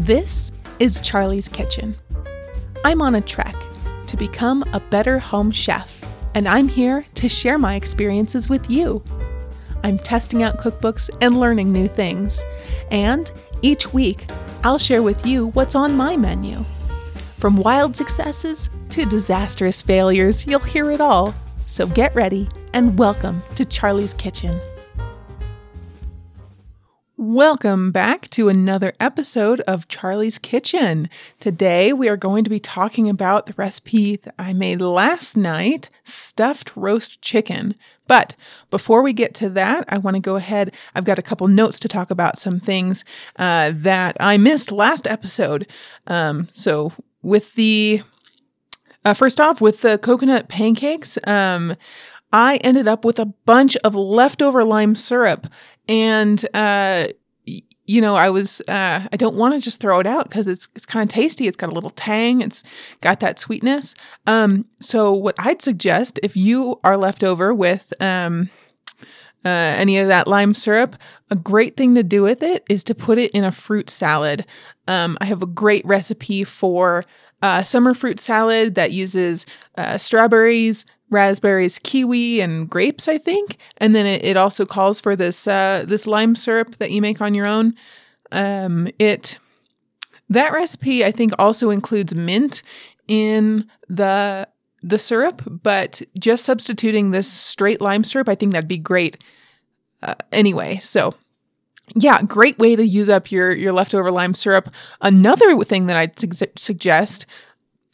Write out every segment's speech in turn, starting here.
This is Charlie's Kitchen. I'm on a trek to become a better home chef, and I'm here to share my experiences with you. I'm testing out cookbooks and learning new things. And each week, I'll share with you what's on my menu. From wild successes to disastrous failures, you'll hear it all. So get ready and welcome to Charlie's Kitchen. Welcome back to another episode of Charlie's Kitchen. Today we are going to be talking about the recipe that I made last night stuffed roast chicken. But before we get to that, I want to go ahead. I've got a couple notes to talk about some things uh, that I missed last episode. Um, so, with the uh, first off, with the coconut pancakes, um, I ended up with a bunch of leftover lime syrup and uh, you know, I was uh, I don't want to just throw it out because it's it's kind of tasty. It's got a little tang. It's got that sweetness. Um, so what I'd suggest if you are left over with um, uh, any of that lime syrup, a great thing to do with it is to put it in a fruit salad. Um, I have a great recipe for uh, summer fruit salad that uses uh, strawberries, raspberries, kiwi, and grapes, I think. And then it, it also calls for this uh, this lime syrup that you make on your own. Um, it that recipe I think also includes mint in the the syrup, but just substituting this straight lime syrup, I think that'd be great. Uh, anyway, so yeah, great way to use up your your leftover lime syrup. Another thing that I'd su- suggest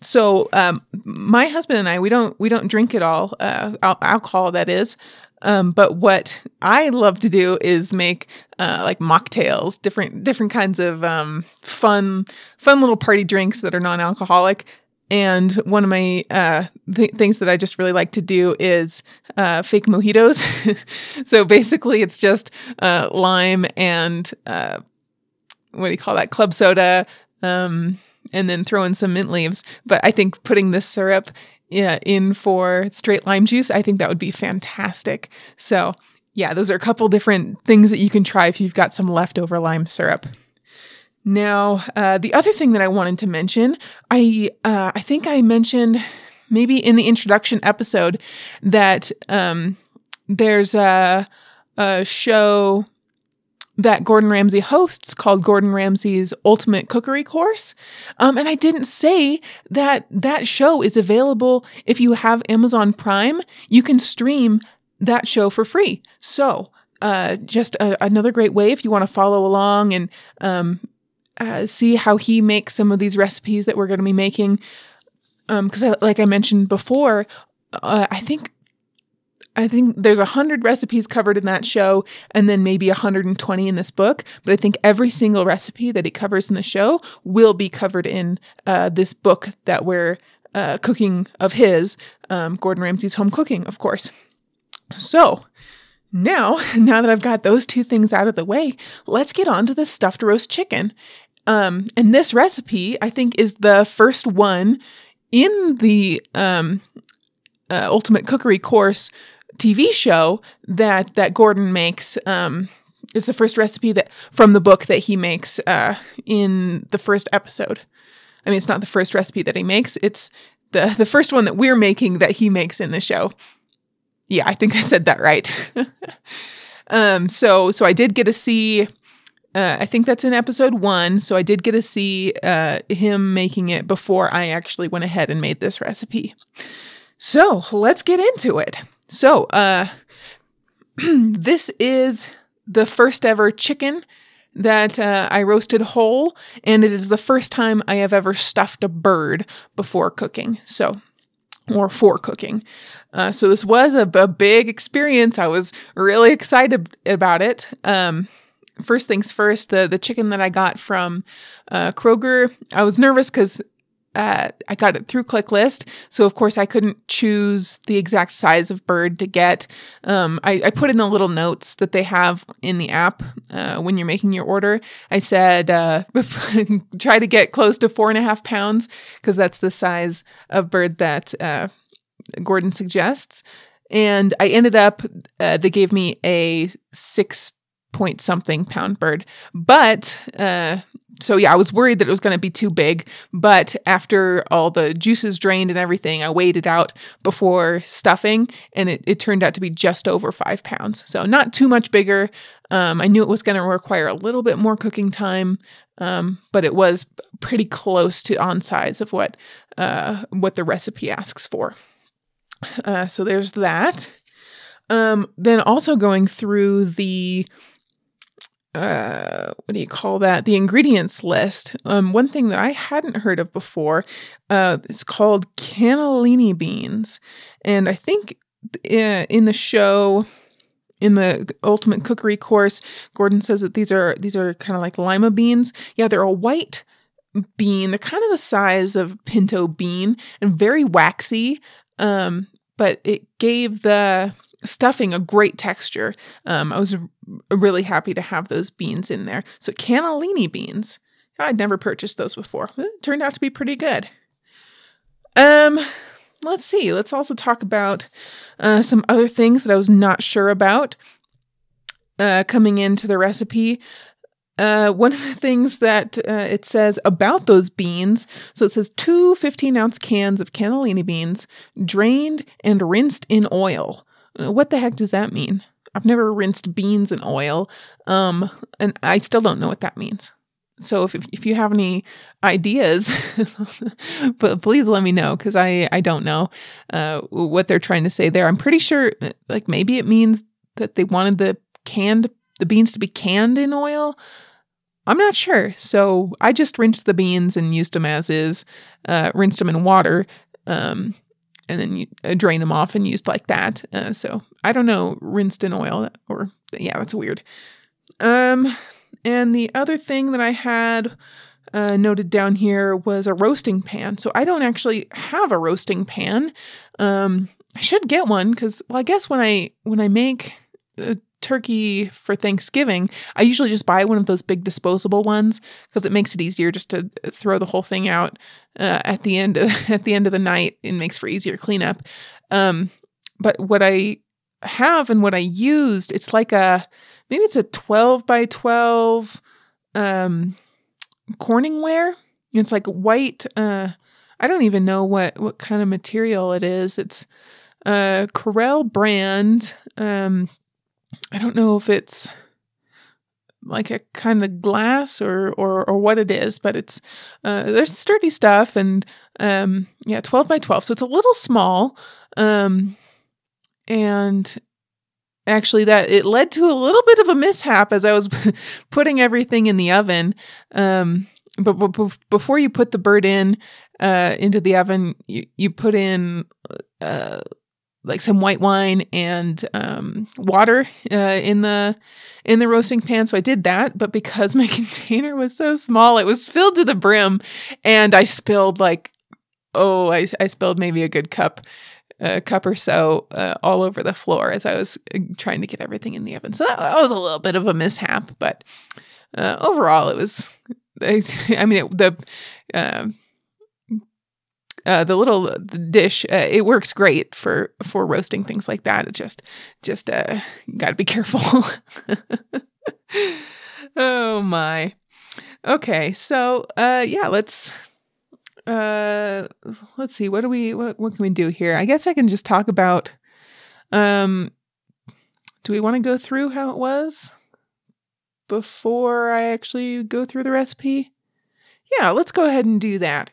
so um, my husband and I we don't we don't drink at all uh, al- alcohol that is. Um, but what I love to do is make uh, like mocktails, different different kinds of um, fun fun little party drinks that are non-alcoholic. And one of my uh, th- things that I just really like to do is uh, fake mojitos. so basically, it's just uh, lime and uh, what do you call that? Club soda, um, and then throw in some mint leaves. But I think putting this syrup yeah, in for straight lime juice, I think that would be fantastic. So, yeah, those are a couple different things that you can try if you've got some leftover lime syrup. Now, uh, the other thing that I wanted to mention, I uh, I think I mentioned maybe in the introduction episode that um, there's a, a show that Gordon Ramsay hosts called Gordon Ramsay's Ultimate Cookery Course. Um, and I didn't say that that show is available if you have Amazon Prime. You can stream that show for free. So, uh, just a, another great way if you want to follow along and um, uh, see how he makes some of these recipes that we're going to be making. Because, um, like I mentioned before, uh, I think I think there's 100 recipes covered in that show and then maybe 120 in this book. But I think every single recipe that he covers in the show will be covered in uh, this book that we're uh, cooking of his, um, Gordon Ramsay's Home Cooking, of course. So now, now that I've got those two things out of the way, let's get on to the stuffed roast chicken. Um, and this recipe, I think, is the first one in the um, uh, Ultimate Cookery course TV show that that Gordon makes um, is the first recipe that from the book that he makes uh, in the first episode. I mean, it's not the first recipe that he makes; it's the the first one that we're making that he makes in the show. Yeah, I think I said that right. um, so so I did get to see. Uh, I think that's in episode one. So I did get to see uh, him making it before I actually went ahead and made this recipe. So let's get into it. So, uh, this is the first ever chicken that uh, I roasted whole, and it is the first time I have ever stuffed a bird before cooking. So, or for cooking. Uh, so this was a, a, big experience. I was really excited about it. Um, first things first, the the chicken that I got from uh, Kroger, I was nervous because uh, I got it through ClickList. So, of course, I couldn't choose the exact size of bird to get. Um, I, I, put in the little notes that they have in the app uh, when you're making your order. I said, uh, try to get close to four and a half pounds because that's the size of bird that uh, Gordon suggests. And I ended up, uh, they gave me a six point something pound bird. But uh, so yeah, I was worried that it was going to be too big. But after all the juices drained and everything, I weighed it out before stuffing, and it, it turned out to be just over five pounds. So not too much bigger. Um, I knew it was going to require a little bit more cooking time, um, but it was pretty close to on size of what uh, what the recipe asks for. Uh, so there's that. Um, then also going through the uh, what do you call that? The ingredients list. Um, one thing that I hadn't heard of before uh, is called cannellini beans, and I think uh, in the show, in the ultimate cookery course, Gordon says that these are these are kind of like lima beans. Yeah, they're a white bean. They're kind of the size of pinto bean and very waxy. Um, but it gave the stuffing a great texture. Um, I was really happy to have those beans in there. So cannellini beans. I'd never purchased those before. It turned out to be pretty good. Um, let's see. Let's also talk about uh, some other things that I was not sure about uh, coming into the recipe. Uh, one of the things that uh, it says about those beans so it says two 15 ounce cans of cannellini beans drained and rinsed in oil. What the heck does that mean? I've never rinsed beans in oil, um, and I still don't know what that means. So if, if, you have any ideas, but please let me know because I, I don't know uh, what they're trying to say there. I'm pretty sure like maybe it means that they wanted the canned the beans to be canned in oil. I'm not sure. So I just rinsed the beans and used them as is, uh, rinsed them in water. Um, and then you uh, drain them off and used like that. Uh, so I don't know, rinsed in oil or yeah, that's weird. Um, and the other thing that I had uh, noted down here was a roasting pan. So I don't actually have a roasting pan. Um, I should get one because well, I guess when I when I make uh, turkey for Thanksgiving, I usually just buy one of those big disposable ones because it makes it easier just to throw the whole thing out uh, at the end of, at the end of the night. It makes for easier cleanup. Um, but what I have and what I used, it's like a maybe it's a twelve by twelve um, Corningware. It's like white. Uh, I don't even know what what kind of material it is. It's a Corelle brand. Um, I don't know if it's like a kind of glass or or or what it is, but it's uh, there's sturdy stuff and um, yeah, twelve by twelve, so it's a little small. Um, and actually, that it led to a little bit of a mishap as I was putting everything in the oven. Um, but, but before you put the bird in uh, into the oven, you you put in uh, like some white wine and um, water uh, in the in the roasting pan. So I did that, but because my container was so small, it was filled to the brim, and I spilled like oh, I, I spilled maybe a good cup. A cup or so uh, all over the floor as I was uh, trying to get everything in the oven. So that, that was a little bit of a mishap, but uh, overall, it was. I, I mean, it, the uh, uh, the little dish uh, it works great for for roasting things like that. It just just uh, got to be careful. oh my. Okay, so uh, yeah, let's uh, let's see. What do we what what can we do here? I guess I can just talk about. Um, do we want to go through how it was before I actually go through the recipe? Yeah, let's go ahead and do that.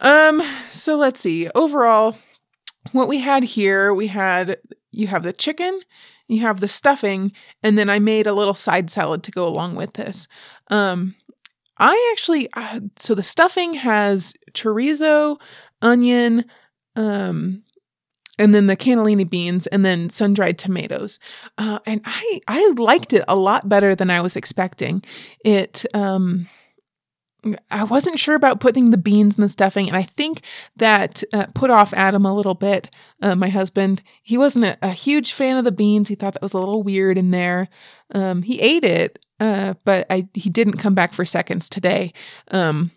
Um, so let's see. Overall, what we had here, we had you have the chicken, you have the stuffing, and then I made a little side salad to go along with this. Um, I actually uh, so the stuffing has chorizo, onion, um, and then the cannellini beans, and then sun dried tomatoes. Uh, and I I liked it a lot better than I was expecting. It um I wasn't sure about putting the beans in the stuffing, and I think that uh, put off Adam a little bit. Uh, my husband, he wasn't a, a, huge fan of the beans. He thought that was a little weird in there. Um, he ate it, uh, but I he didn't come back for seconds today. Um,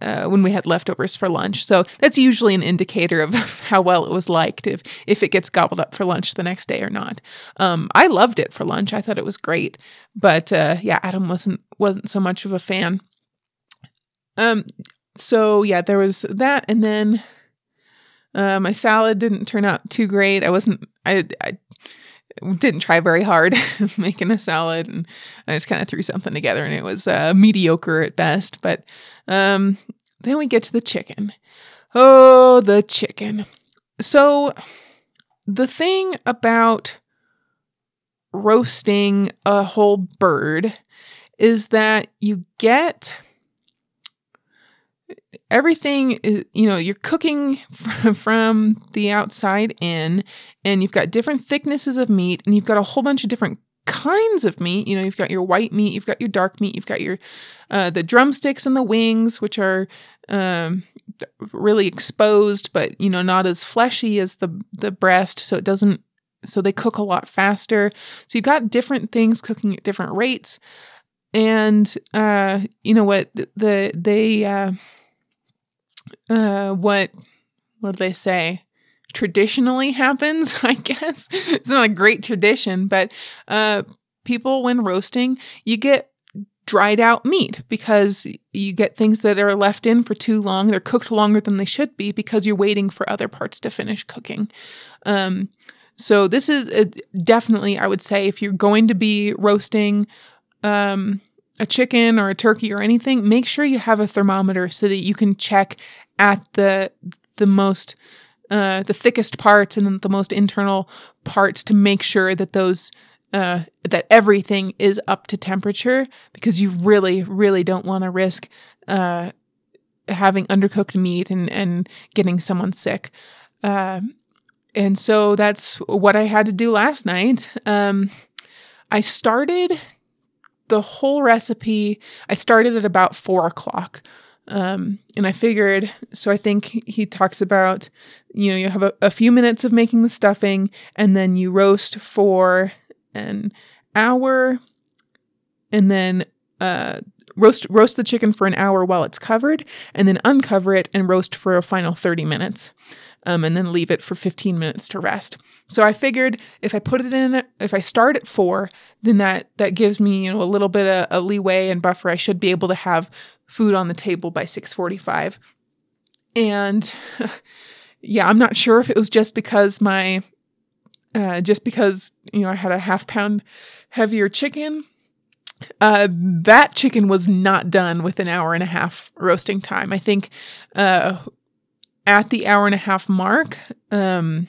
uh, when we had leftovers for lunch. So that's usually an indicator of how well it was liked if if it gets gobbled up for lunch the next day or not. Um, I loved it for lunch. I thought it was great, but uh, yeah, Adam wasn't wasn't so much of a fan. Um, so yeah, there was that, and then uh, my salad didn't turn out too great. I wasn't. I, I didn't try very hard making a salad and I just kind of threw something together and it was uh, mediocre at best. But um, then we get to the chicken. Oh, the chicken. So, the thing about roasting a whole bird is that you get everything is, you know, you're cooking from the outside in, and you've got different thicknesses of meat, and you've got a whole bunch of different kinds of meat. You know, you've got your white meat, you've got your dark meat, you've got your uh, the drumsticks and the wings, which are um, really exposed, but you know, not as fleshy as the the breast, so it doesn't. So they cook a lot faster. So you've got different things cooking at different rates, and uh, you know what the they. Uh, uh, what what do they say? Traditionally happens, I guess. It's not a great tradition, but uh, people when roasting, you get dried out meat because you get things that are left in for too long. They're cooked longer than they should be because you're waiting for other parts to finish cooking. Um, so this is a, definitely, I would say, if you're going to be roasting um, a chicken or a turkey or anything, make sure you have a thermometer so that you can check at the the most uh, the thickest parts and the most internal parts to make sure that those uh, that everything is up to temperature because you really really don't want to risk uh, having undercooked meat and and getting someone sick. Uh, and so that's what I had to do last night. Um, I started the whole recipe. I started at about four o'clock. Um, and I figured, so I think he talks about, you know, you have a, a, few minutes of making the stuffing and then you roast for an hour and then uh, roast roast the chicken for an hour while it's covered and then uncover it and roast for a final 30 minutes um, and then leave it for 15 minutes to rest. So I figured if I put it in, if I start at four, then that that gives me you know a little bit of a leeway and buffer. I should be able to have food on the table by 6:45. And yeah, I'm not sure if it was just because my uh, just because you know I had a half pound heavier chicken. Uh, that chicken was not done with an hour and a half roasting time. I think uh, at the hour and a half mark, um,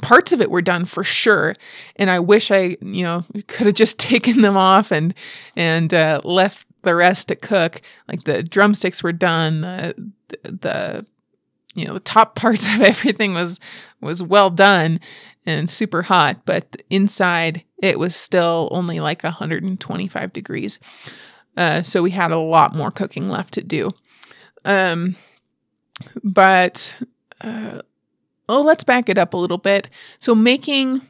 parts of it were done for sure and i wish i you know could have just taken them off and and uh, left the rest to cook. Like the drumsticks were done, the, the you know the top parts of everything was was well done and super hot, but inside it was still only like 125 degrees. Uh, so we had a lot more cooking left to do. Um, but uh, oh, let's back it up a little bit. So making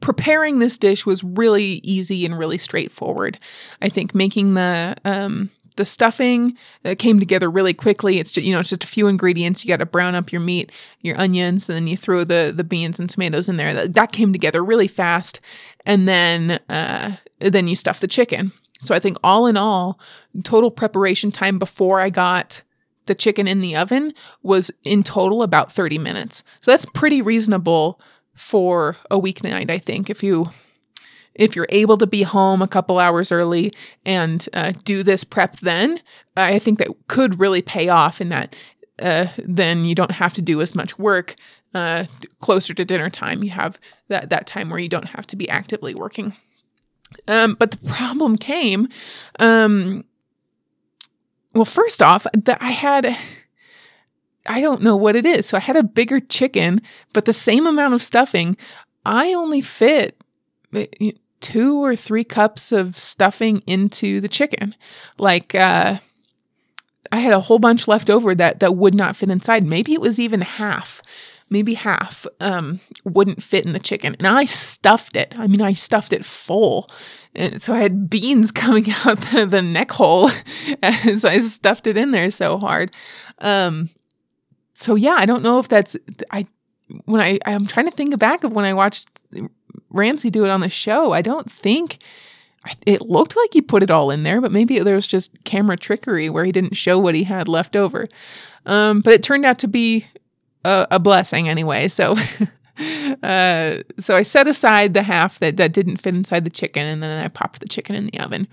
preparing this dish was really easy and really straightforward. I think making the um, the stuffing uh, came together really quickly. It's just, you know it's just a few ingredients. You got to brown up your meat, your onions, then you throw the the beans and tomatoes in there. That, that came together really fast, and then uh, then you stuff the chicken. So I think all in all, total preparation time before I got the chicken in the oven was in total about 30 minutes. So that's pretty reasonable for a weeknight, I think. If you if you're able to be home a couple hours early and uh, do this prep then, I think that could really pay off in that uh, then you don't have to do as much work uh, closer to dinner time. You have that, that time where you don't have to be actively working. Um, but the problem came, um, well, first off, that I had I don't know what it is. So I had a bigger chicken, but the same amount of stuffing. I only fit eh, two or three cups of stuffing into the chicken. Like, uh, I had a whole bunch left over that that would not fit inside. Maybe it was even half. Maybe half um, wouldn't fit in the chicken, and I stuffed it. I mean, I stuffed it full, and so I had beans coming out the, the neck hole as I stuffed it in there so hard. Um, so yeah, I don't know if that's I when I I'm trying to think back of when I watched Ramsay do it on the show. I don't think it looked like he put it all in there, but maybe there was just camera trickery where he didn't show what he had left over. Um, but it turned out to be a, a blessing anyway. So, uh, so I set aside the half that that didn't fit inside the chicken, and then I popped the chicken in the oven.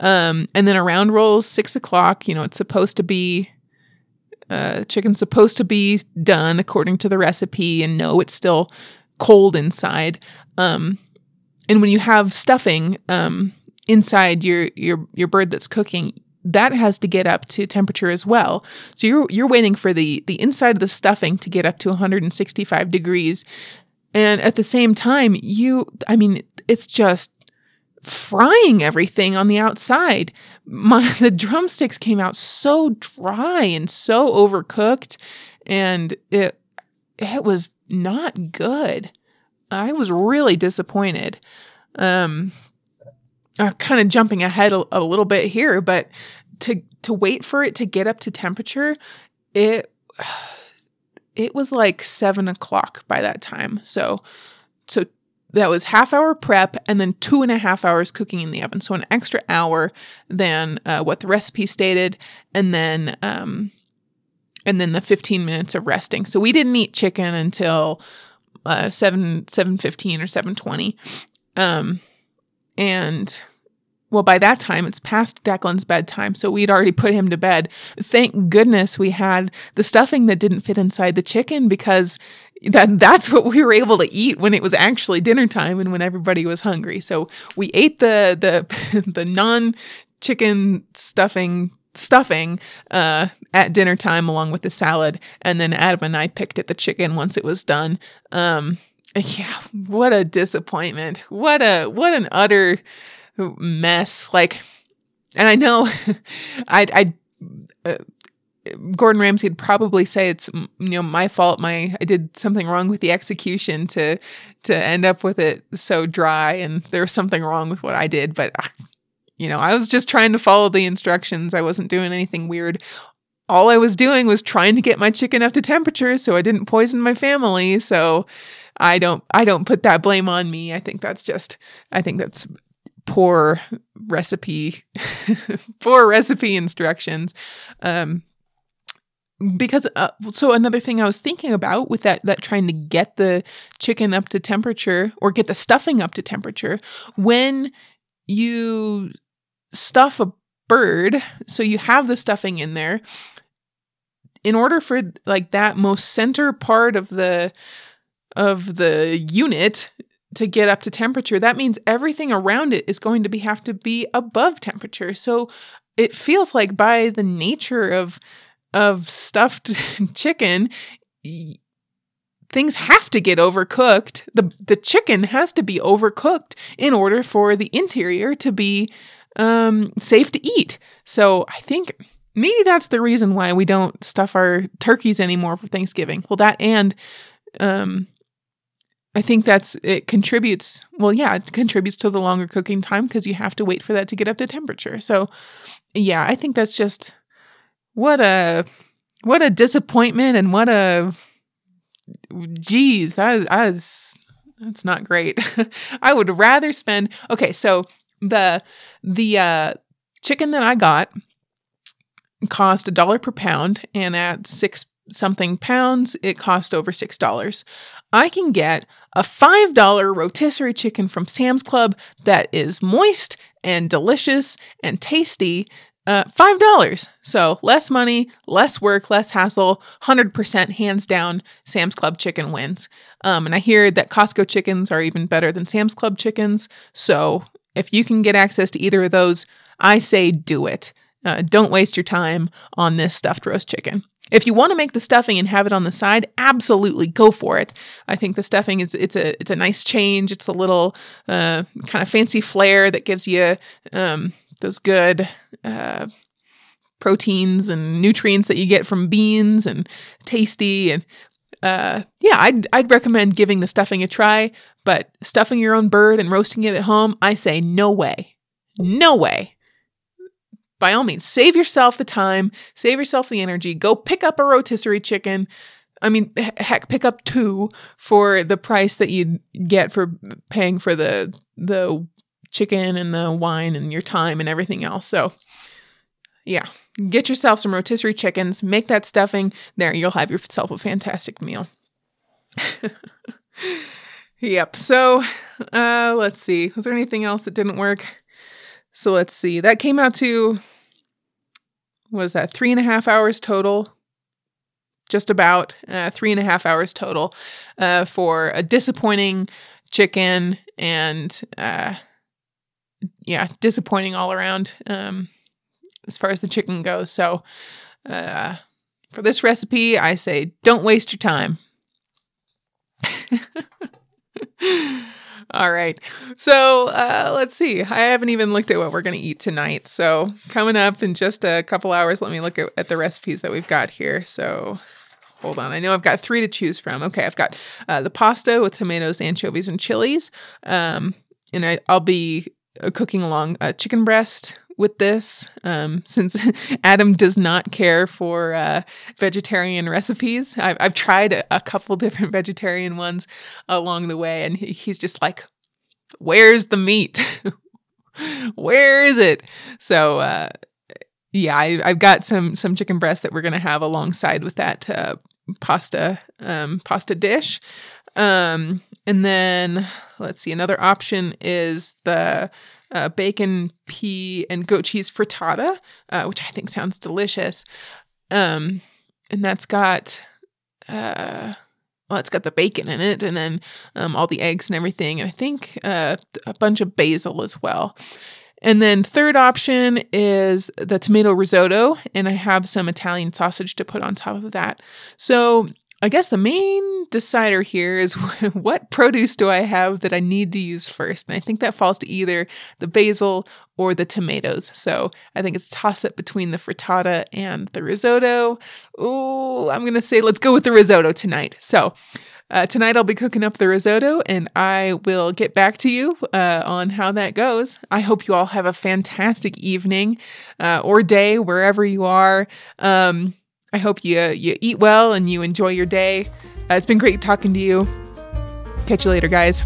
Um, and then around rolls six o'clock. You know, it's supposed to be. Uh, chicken's supposed to be done according to the recipe, and no, it's still cold inside. Um, and when you have stuffing um, inside your your your bird that's cooking, that has to get up to temperature as well. So you're you're waiting for the the inside of the stuffing to get up to 165 degrees. And at the same time, you I mean, it's just frying everything on the outside. My the drumsticks came out so dry and so overcooked and it it was not good. I was really disappointed. Um, kind of jumping ahead a, a, little bit here, but to to wait for it to get up to temperature, it it was like seven o'clock by that time. So so that was half hour prep and then two and a half hours cooking in the oven. So an extra hour than uh, what the recipe stated, and then um, and then the 15 minutes of resting. So we didn't eat chicken until uh, 7 715 or 720 um and well by that time it's past declan's bedtime so we'd already put him to bed thank goodness we had the stuffing that didn't fit inside the chicken because that that's what we were able to eat when it was actually dinner time and when everybody was hungry so we ate the the the non chicken stuffing stuffing uh, at dinner time along with the salad. And then Adam and I picked at the chicken once it was done. Um, yeah, what a disappointment. What a what an utter mess. Like, and I know I I. Uh, Gordon Ramsay would probably say it's you know my fault. My I did something wrong with the execution to to end up with it so dry, and there was something wrong with what I did. But uh, you know, I was just trying to follow the instructions. I wasn't doing anything weird. All I was doing was trying to get my chicken up to temperature so I didn't poison my family. So I don't I don't put that blame on me. I think that's just I think that's poor recipe poor recipe instructions. Um because uh, so another thing I was thinking about with that that trying to get the chicken up to temperature or get the stuffing up to temperature when you stuff a bird, so you have the stuffing in there. In order for like that most center part of the of the unit to get up to temperature, that means everything around it is going to be have to be above temperature. So it feels like by the nature of of stuffed chicken, things have to get overcooked. The the chicken has to be overcooked in order for the interior to be um, safe to eat. So I think maybe that's the reason why we don't stuff our turkeys anymore for Thanksgiving. Well, that and um, I think that's it contributes. Well, yeah, it contributes to the longer cooking time because you have to wait for that to get up to temperature. So, yeah, I think that's just what a what a disappointment and what a geez that that is that's not great. I would rather spend okay. So the the uh, chicken that I got cost a dollar per pound, and at six something pounds, it cost over six dollars. I can get a five dollar rotisserie chicken from Sam's Club that is moist and delicious and tasty. Uh, five dollars. So less money, less work, less hassle. Hundred percent, hands down. Sam's Club chicken wins. Um, and I hear that Costco chickens are even better than Sam's Club chickens. So if you can get access to either of those, I say do it. Uh, don't waste your time on this stuffed roast chicken. If you want to make the stuffing and have it on the side, absolutely go for it. I think the stuffing is it's a it's a nice change. It's a little uh, kind of fancy flair that gives you um, those good uh, proteins and nutrients that you get from beans and tasty and uh, yeah, I'd I'd recommend giving the stuffing a try. But stuffing your own bird and roasting it at home, I say no way. No way. By all means, save yourself the time, save yourself the energy, go pick up a rotisserie chicken. I mean, heck, pick up two for the price that you'd get for paying for the the chicken and the wine and your time and everything else. So, yeah, get yourself some rotisserie chickens, make that stuffing. There, you'll have yourself a fantastic meal. yep. So, uh, let's see. Was there anything else that didn't work? So let's see. That came out to what was that three and a half hours total just about uh, three and a half hours total uh, for a disappointing chicken and uh, yeah, disappointing all around um, as far as the chicken goes. So, uh, for this recipe, I say don't waste your time. all right. So, uh, let's see. I haven't even looked at what we're going to eat tonight. So, coming up in just a couple hours, let me look at, at the recipes that we've got here. So, hold on. I know I've got three to choose from. Okay, I've got uh, the pasta with tomatoes, anchovies, and chilies. Um, and I, will be uh, cooking along a chicken breast with this um, since Adam does not care for uh, vegetarian recipes. I've, I've tried a, a, couple different vegetarian ones along the way, and he, he's just like, Where's the meat? Where is it? So, uh, yeah, I, have got some some chicken breast that we're gonna have alongside with that uh, pasta um, pasta dish. Um, and then let's see, another option is the uh, bacon, pea, and goat cheese frittata, uh, which I think sounds delicious. Um, and that's got, uh, well, it's got the bacon in it, and then um, all the eggs and everything, and I think uh, a bunch of basil as well. And then third option is the tomato risotto, and I have some Italian sausage to put on top of that. So I guess the main decider here is what produce do I have that I need to use first? And I think that falls to either the basil or the tomatoes. So I think it's toss up between the frittata and the risotto. Oh, I'm going to say let's go with the risotto tonight. So uh, tonight I'll be cooking up the risotto and I will get back to you uh, on how that goes. I hope you all have a fantastic evening uh, or day wherever you are. Um, I hope you you eat well and you enjoy your day. Uh, it's been great talking to you. Catch you later, guys.